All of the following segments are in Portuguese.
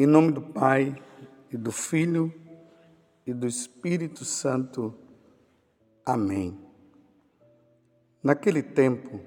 Em nome do Pai, e do Filho, e do Espírito Santo. Amém. Naquele tempo,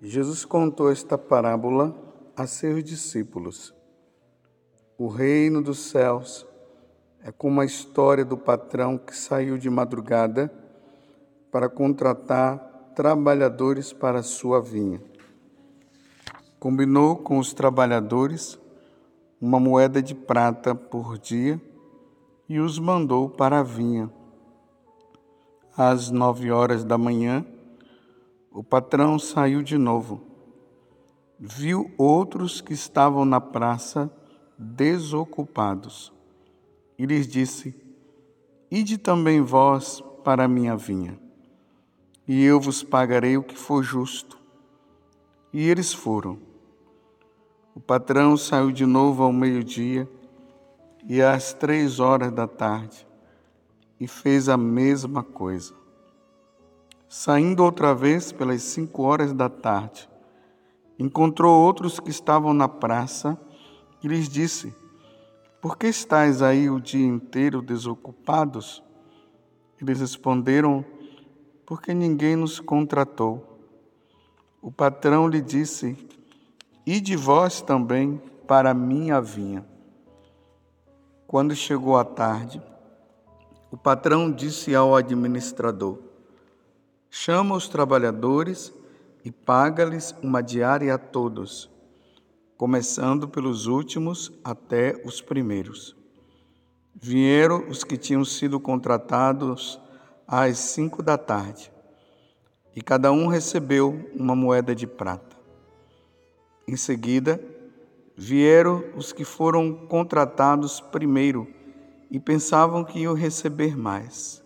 Jesus contou esta parábola a seus discípulos. O reino dos céus é como a história do patrão que saiu de madrugada para contratar trabalhadores para sua vinha. Combinou com os trabalhadores uma moeda de prata por dia e os mandou para a vinha. Às nove horas da manhã, o patrão saiu de novo. Viu outros que estavam na praça desocupados e lhes disse: Ide também vós para a minha vinha, e eu vos pagarei o que for justo. E eles foram. O patrão saiu de novo ao meio-dia e às três horas da tarde e fez a mesma coisa. Saindo outra vez pelas cinco horas da tarde, encontrou outros que estavam na praça e lhes disse: Por que estáis aí o dia inteiro desocupados? Eles responderam: Porque ninguém nos contratou. O patrão lhe disse: e de vós também para minha vinha. Quando chegou a tarde, o patrão disse ao administrador: Chama os trabalhadores e paga-lhes uma diária a todos, começando pelos últimos até os primeiros. Vieram os que tinham sido contratados às cinco da tarde, e cada um recebeu uma moeda de prata. Em seguida, vieram os que foram contratados primeiro e pensavam que iam receber mais.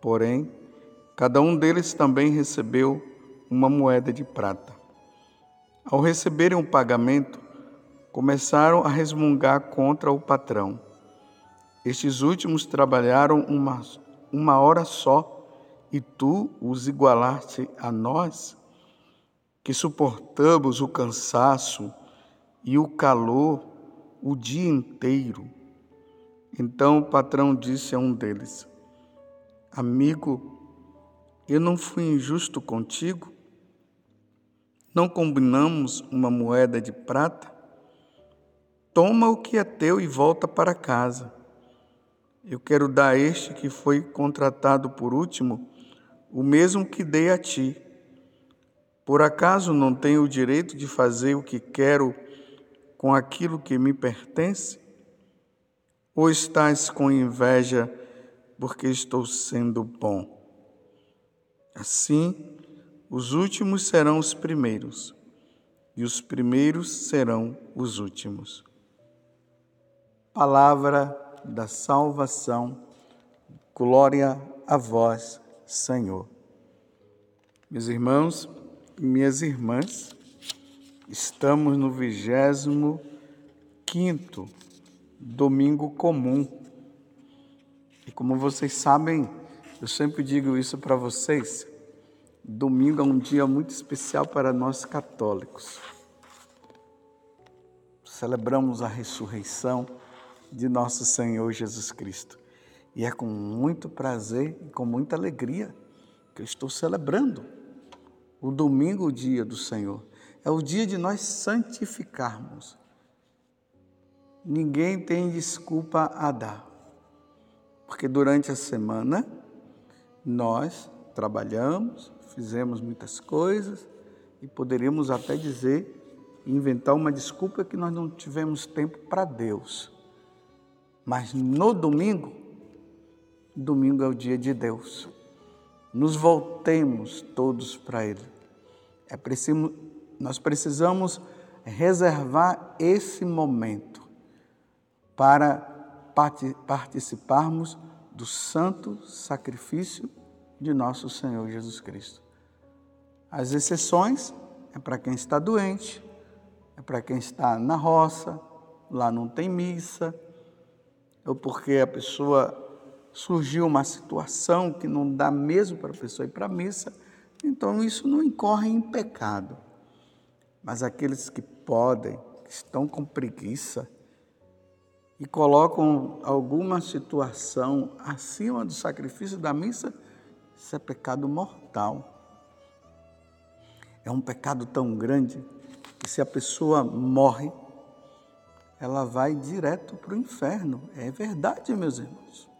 Porém, cada um deles também recebeu uma moeda de prata. Ao receberem o pagamento, começaram a resmungar contra o patrão. Estes últimos trabalharam uma, uma hora só e tu os igualaste a nós? Que suportamos o cansaço e o calor o dia inteiro. Então o patrão disse a um deles: Amigo, eu não fui injusto contigo? Não combinamos uma moeda de prata? Toma o que é teu e volta para casa. Eu quero dar a este que foi contratado por último o mesmo que dei a ti. Por acaso não tenho o direito de fazer o que quero com aquilo que me pertence? Ou estás com inveja porque estou sendo bom? Assim, os últimos serão os primeiros, e os primeiros serão os últimos. Palavra da salvação, glória a vós, Senhor. Meus irmãos, minhas irmãs, estamos no vigésimo quinto domingo comum. E como vocês sabem, eu sempre digo isso para vocês, domingo é um dia muito especial para nós católicos. Celebramos a ressurreição de nosso Senhor Jesus Cristo. E é com muito prazer e com muita alegria que eu estou celebrando o domingo, o dia do Senhor. É o dia de nós santificarmos. Ninguém tem desculpa a dar, porque durante a semana nós trabalhamos, fizemos muitas coisas e poderíamos até dizer, inventar uma desculpa que nós não tivemos tempo para Deus. Mas no domingo, domingo é o dia de Deus. Nos voltemos todos para Ele. É preciso, nós precisamos reservar esse momento para participarmos do santo sacrifício de nosso Senhor Jesus Cristo. As exceções é para quem está doente, é para quem está na roça, lá não tem missa, ou porque a pessoa surgiu uma situação que não dá mesmo para a pessoa ir para a missa, então isso não incorre em pecado. Mas aqueles que podem, que estão com preguiça, e colocam alguma situação acima do sacrifício da missa, isso é pecado mortal. É um pecado tão grande que se a pessoa morre, ela vai direto para o inferno. É verdade, meus irmãos.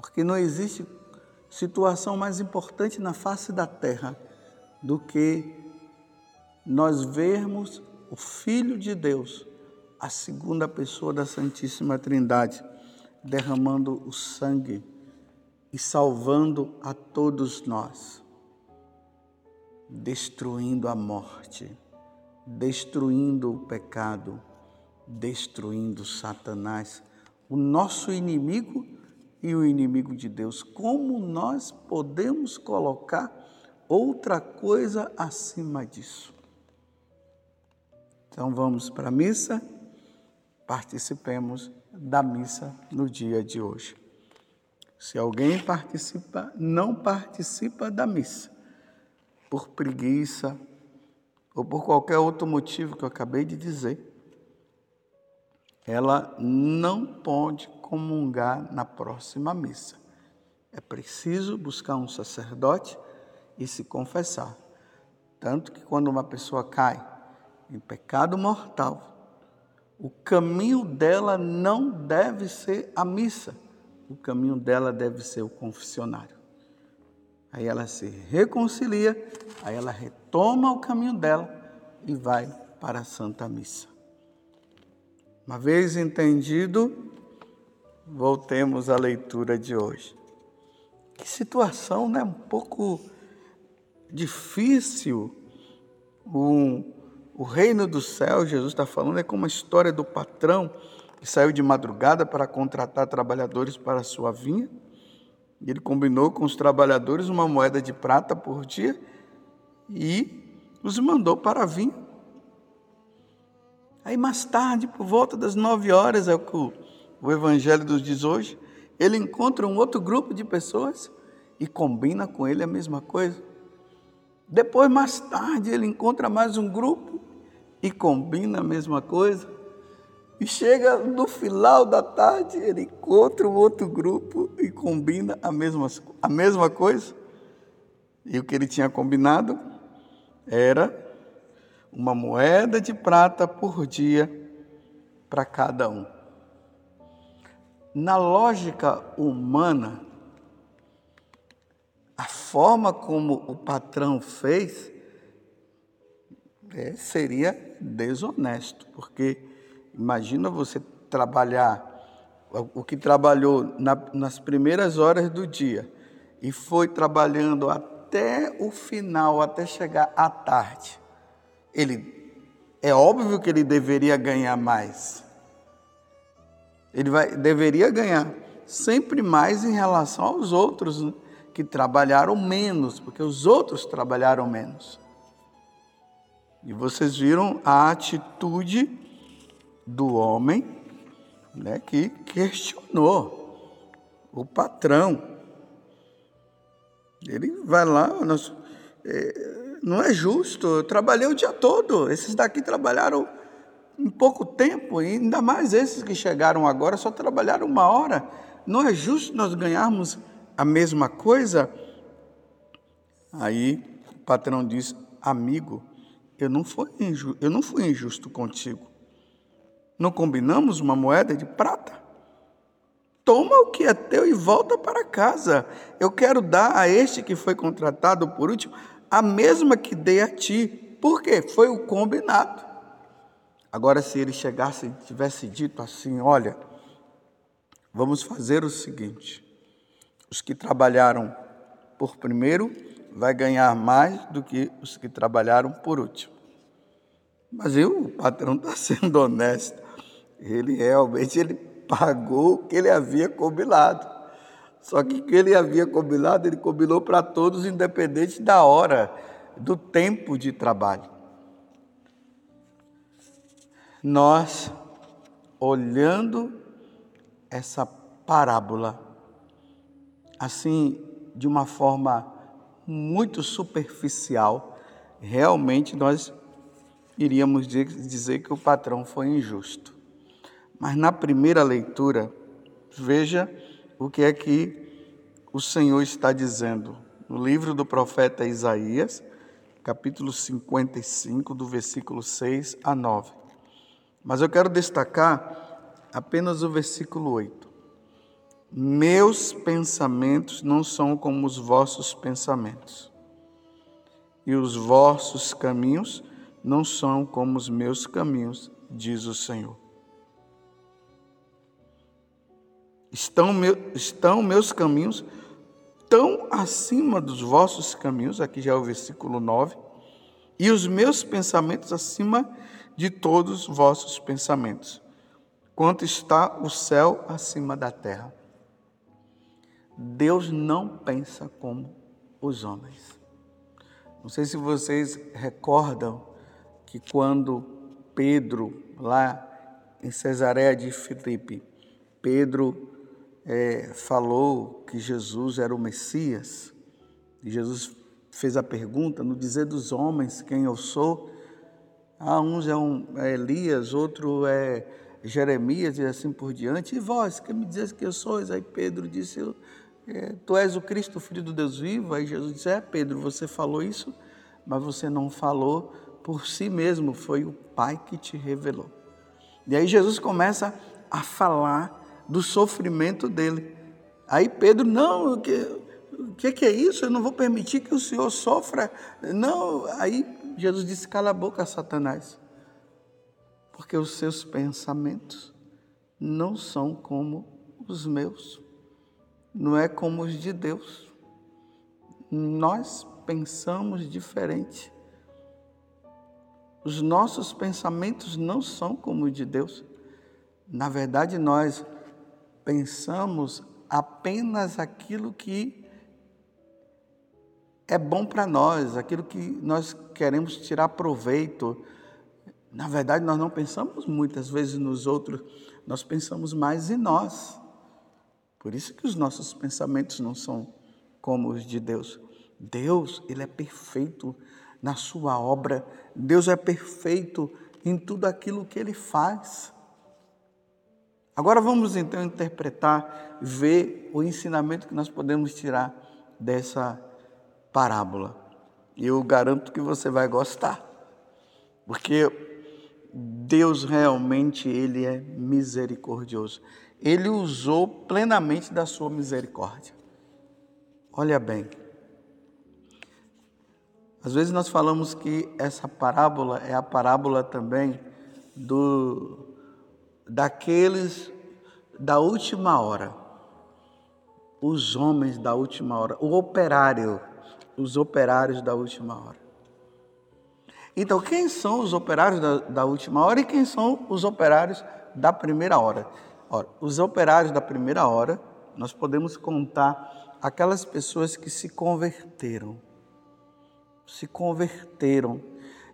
Porque não existe situação mais importante na face da terra do que nós vermos o Filho de Deus, a segunda pessoa da Santíssima Trindade, derramando o sangue e salvando a todos nós, destruindo a morte, destruindo o pecado, destruindo Satanás, o nosso inimigo e o inimigo de Deus. Como nós podemos colocar outra coisa acima disso? Então vamos para a missa, participemos da missa no dia de hoje. Se alguém participa, não participa da missa, por preguiça ou por qualquer outro motivo que eu acabei de dizer, ela não pode comungar na próxima missa. É preciso buscar um sacerdote e se confessar. Tanto que quando uma pessoa cai em pecado mortal, o caminho dela não deve ser a missa o caminho dela deve ser o confessionário. Aí ela se reconcilia, aí ela retoma o caminho dela e vai para a Santa Missa. Uma vez entendido, voltemos à leitura de hoje. Que situação, né? Um pouco difícil. Um, o reino do céu, Jesus está falando, é como a história do patrão que saiu de madrugada para contratar trabalhadores para a sua vinha. Ele combinou com os trabalhadores uma moeda de prata por dia e os mandou para a vinha. Aí mais tarde, por volta das nove horas, é o que o Evangelho nos diz hoje, ele encontra um outro grupo de pessoas e combina com ele a mesma coisa. Depois, mais tarde, ele encontra mais um grupo e combina a mesma coisa. E chega no final da tarde, ele encontra um outro grupo e combina a mesma, a mesma coisa. E o que ele tinha combinado era uma moeda de prata por dia para cada um. Na lógica humana, a forma como o patrão fez é, seria desonesto, porque Imagina você trabalhar o que trabalhou na, nas primeiras horas do dia e foi trabalhando até o final, até chegar à tarde. Ele é óbvio que ele deveria ganhar mais. Ele vai, deveria ganhar sempre mais em relação aos outros né, que trabalharam menos, porque os outros trabalharam menos. E vocês viram a atitude do homem né, que questionou o patrão. Ele vai lá, nós, é, não é justo, eu trabalhei o dia todo, esses daqui trabalharam em pouco tempo, e ainda mais esses que chegaram agora só trabalharam uma hora. Não é justo nós ganharmos a mesma coisa? Aí o patrão diz: Amigo, eu não fui injusto, eu não fui injusto contigo. Não combinamos uma moeda de prata? Toma o que é teu e volta para casa. Eu quero dar a este que foi contratado por último a mesma que dei a ti. Por quê? Foi o combinado. Agora, se ele chegasse e tivesse dito assim: Olha, vamos fazer o seguinte: os que trabalharam por primeiro vai ganhar mais do que os que trabalharam por último. Mas eu, o patrão está sendo honesto ele realmente ele pagou o que ele havia combinado. Só que o que ele havia combinado, ele combinou para todos, independente da hora, do tempo de trabalho. Nós, olhando essa parábola, assim, de uma forma muito superficial, realmente nós iríamos dizer que o patrão foi injusto. Mas na primeira leitura, veja o que é que o Senhor está dizendo no livro do profeta Isaías, capítulo 55, do versículo 6 a 9. Mas eu quero destacar apenas o versículo 8. Meus pensamentos não são como os vossos pensamentos, e os vossos caminhos não são como os meus caminhos, diz o Senhor. Estão, meu, estão meus caminhos tão acima dos vossos caminhos, aqui já é o versículo 9, e os meus pensamentos acima de todos os vossos pensamentos, quanto está o céu acima da terra. Deus não pensa como os homens. Não sei se vocês recordam que quando Pedro, lá em Cesareia de Filipe, Pedro é, falou que Jesus era o Messias, e Jesus fez a pergunta, no dizer dos homens quem eu sou, ah, uns é, um, é Elias, outro é Jeremias e assim por diante, e vós, que me dizes que eu sou? Aí Pedro disse, é, tu és o Cristo, filho do Deus vivo, aí Jesus disse, é Pedro, você falou isso, mas você não falou por si mesmo, foi o Pai que te revelou. E aí Jesus começa a falar do sofrimento dele. Aí Pedro, não, o que, o que é isso? Eu não vou permitir que o Senhor sofra. Não, aí Jesus disse: cala a boca, Satanás, porque os seus pensamentos não são como os meus, não é como os de Deus. Nós pensamos diferente. Os nossos pensamentos não são como os de Deus. Na verdade, nós pensamos apenas aquilo que é bom para nós, aquilo que nós queremos tirar proveito. Na verdade, nós não pensamos muitas vezes nos outros, nós pensamos mais em nós. Por isso que os nossos pensamentos não são como os de Deus. Deus, ele é perfeito na sua obra. Deus é perfeito em tudo aquilo que ele faz. Agora vamos então interpretar, ver o ensinamento que nós podemos tirar dessa parábola. Eu garanto que você vai gostar. Porque Deus realmente ele é misericordioso. Ele usou plenamente da sua misericórdia. Olha bem. Às vezes nós falamos que essa parábola é a parábola também do daqueles da última hora, os homens da última hora, o operário, os operários da última hora. Então, quem são os operários da, da última hora e quem são os operários da primeira hora? Ora, os operários da primeira hora, nós podemos contar aquelas pessoas que se converteram, se converteram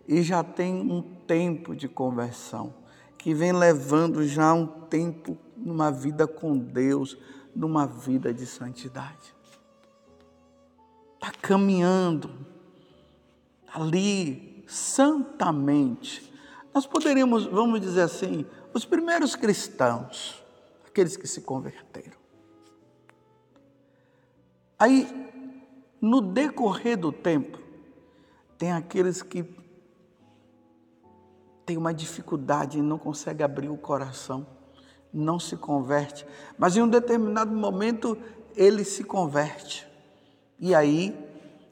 e já tem um tempo de conversão que vem levando já um tempo numa vida com Deus, numa vida de santidade. Está caminhando ali santamente. Nós poderíamos, vamos dizer assim, os primeiros cristãos, aqueles que se converteram. Aí, no decorrer do tempo, tem aqueles que tem uma dificuldade não consegue abrir o coração, não se converte. Mas em um determinado momento ele se converte. E aí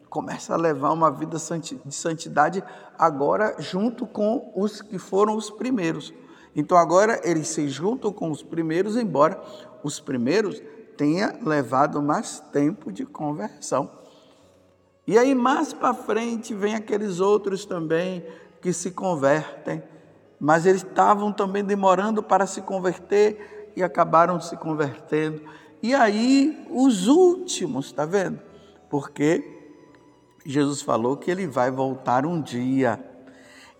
começa a levar uma vida de santidade agora junto com os que foram os primeiros. Então agora eles se juntam com os primeiros, embora os primeiros tenha levado mais tempo de conversão. E aí mais para frente vem aqueles outros também que se convertem, mas eles estavam também demorando para se converter e acabaram se convertendo. E aí, os últimos, está vendo? Porque Jesus falou que ele vai voltar um dia.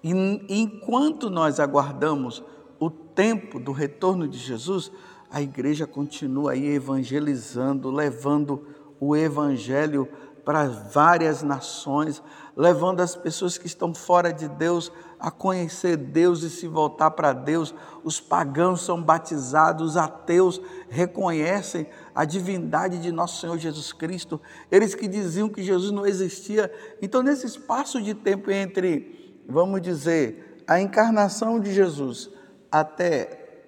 E enquanto nós aguardamos o tempo do retorno de Jesus, a igreja continua aí evangelizando, levando o evangelho para várias nações, levando as pessoas que estão fora de Deus a conhecer Deus e se voltar para Deus. Os pagãos são batizados, os ateus reconhecem a divindade de nosso Senhor Jesus Cristo. Eles que diziam que Jesus não existia. Então, nesse espaço de tempo entre, vamos dizer, a encarnação de Jesus até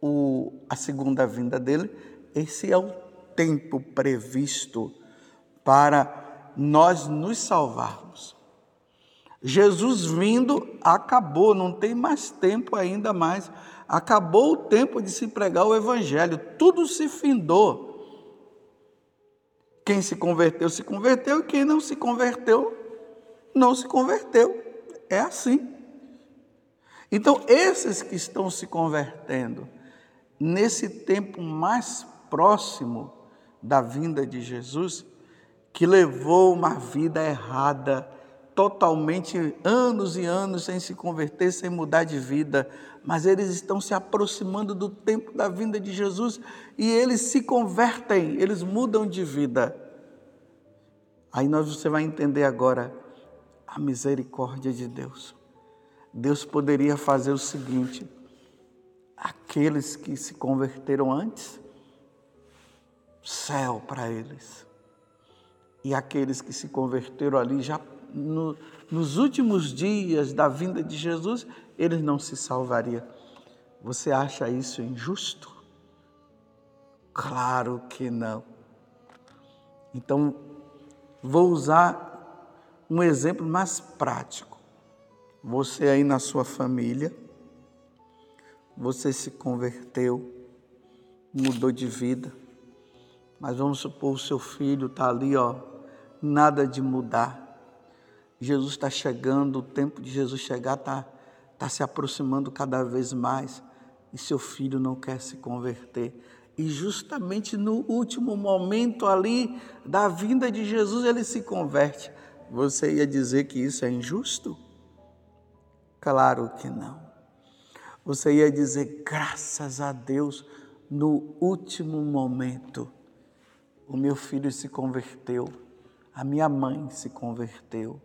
o, a segunda vinda dele, esse é o tempo previsto para nós nos salvarmos. Jesus vindo acabou, não tem mais tempo ainda mais. Acabou o tempo de se pregar o evangelho, tudo se findou. Quem se converteu, se converteu, e quem não se converteu, não se converteu. É assim. Então, esses que estão se convertendo, nesse tempo mais próximo da vinda de Jesus, que levou uma vida errada, totalmente anos e anos sem se converter, sem mudar de vida, mas eles estão se aproximando do tempo da vinda de Jesus e eles se convertem, eles mudam de vida. Aí nós você vai entender agora a misericórdia de Deus. Deus poderia fazer o seguinte: aqueles que se converteram antes, céu para eles. E aqueles que se converteram ali já no, nos últimos dias da vinda de Jesus, eles não se salvariam. Você acha isso injusto? Claro que não. Então, vou usar um exemplo mais prático. Você aí na sua família, você se converteu, mudou de vida, mas vamos supor o seu filho está ali, ó, nada de mudar. Jesus está chegando, o tempo de Jesus chegar está tá se aproximando cada vez mais e seu filho não quer se converter. E justamente no último momento ali da vinda de Jesus ele se converte. Você ia dizer que isso é injusto? Claro que não. Você ia dizer, graças a Deus, no último momento, o meu filho se converteu, a minha mãe se converteu,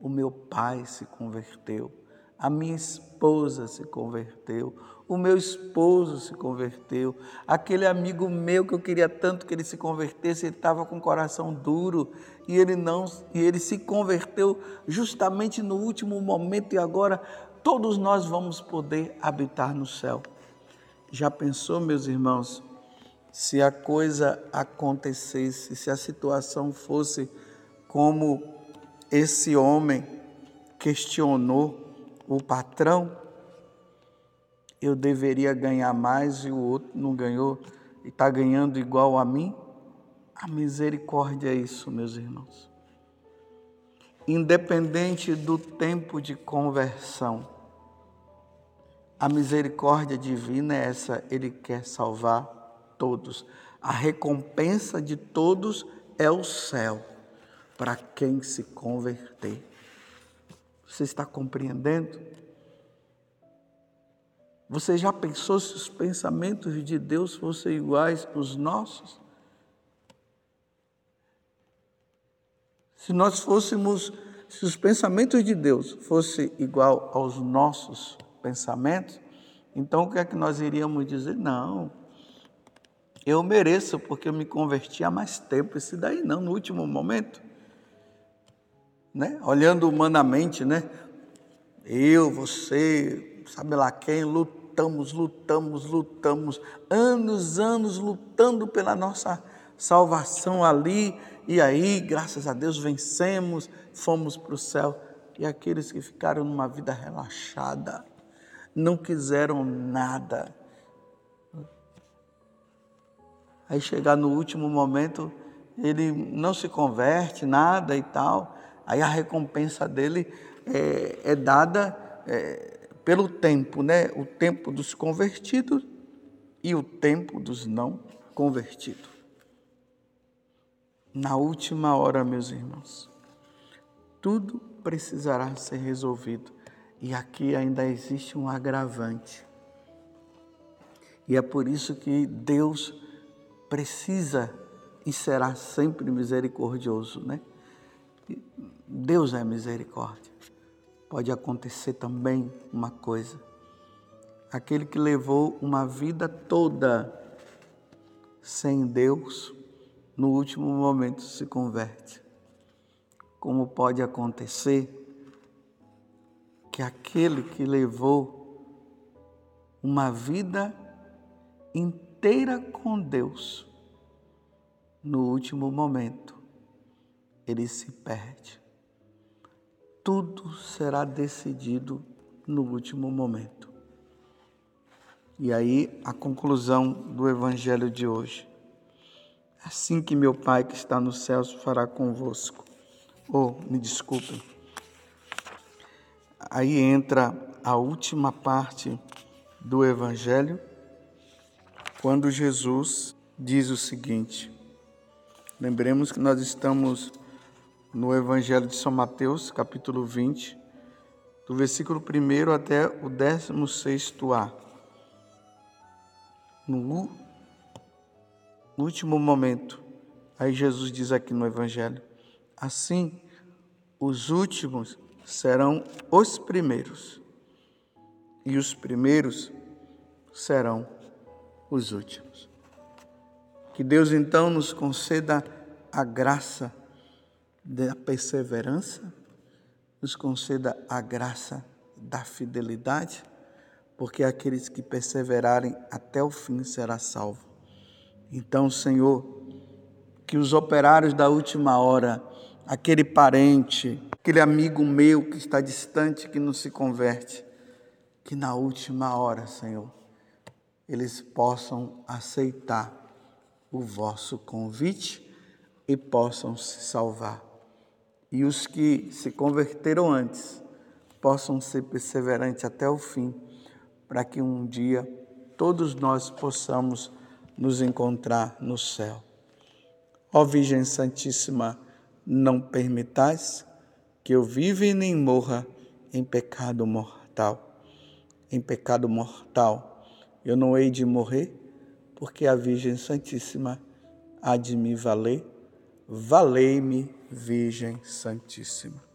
o meu pai se converteu, a minha esposa se converteu, o meu esposo se converteu, aquele amigo meu que eu queria tanto que ele se convertesse, ele estava com o coração duro e ele não, e ele se converteu justamente no último momento e agora todos nós vamos poder habitar no céu. Já pensou, meus irmãos, se a coisa acontecesse, se a situação fosse como esse homem questionou o patrão? eu deveria ganhar mais e o outro não ganhou e está ganhando igual a mim? A misericórdia é isso, meus irmãos. Independente do tempo de conversão, a misericórdia divina é essa, Ele quer salvar todos. A recompensa de todos é o céu para quem se converter. Você está compreendendo? Você já pensou se os pensamentos de Deus fossem iguais aos nossos? Se nós fôssemos, se os pensamentos de Deus fossem igual aos nossos pensamentos, então o que é que nós iríamos dizer? Não, eu mereço porque eu me converti há mais tempo, esse daí não, no último momento. Né? Olhando humanamente, né? Eu, você, sabe lá quem, lutamos, lutamos, lutamos, anos, anos lutando pela nossa salvação ali, e aí, graças a Deus, vencemos, fomos para o céu. E aqueles que ficaram numa vida relaxada, não quiseram nada. Aí chegar no último momento, ele não se converte, nada e tal. Aí a recompensa dele é, é dada é, pelo tempo, né? O tempo dos convertidos e o tempo dos não convertidos. Na última hora, meus irmãos, tudo precisará ser resolvido. E aqui ainda existe um agravante. E é por isso que Deus precisa e será sempre misericordioso, né? Deus é misericórdia. Pode acontecer também uma coisa. Aquele que levou uma vida toda sem Deus, no último momento se converte. Como pode acontecer que aquele que levou uma vida inteira com Deus, no último momento, ele se perde. Tudo será decidido no último momento. E aí a conclusão do evangelho de hoje. Assim que meu Pai que está nos céus fará convosco. Ou, oh, me desculpem. Aí entra a última parte do evangelho, quando Jesus diz o seguinte: Lembremos que nós estamos no Evangelho de São Mateus, capítulo 20, do versículo 1 até o 16a. No último momento, aí Jesus diz aqui no Evangelho: Assim, os últimos serão os primeiros, e os primeiros serão os últimos. Que Deus então nos conceda a graça da perseverança, nos conceda a graça da fidelidade, porque aqueles que perseverarem até o fim será salvo. Então, Senhor, que os operários da última hora, aquele parente, aquele amigo meu que está distante, que não se converte, que na última hora, Senhor, eles possam aceitar o vosso convite e possam se salvar. E os que se converteram antes possam ser perseverantes até o fim, para que um dia todos nós possamos nos encontrar no céu. Ó Virgem Santíssima, não permitais que eu viva e nem morra em pecado mortal. Em pecado mortal eu não hei de morrer porque a Virgem Santíssima há de me valer. Valei-me, Virgem Santíssima.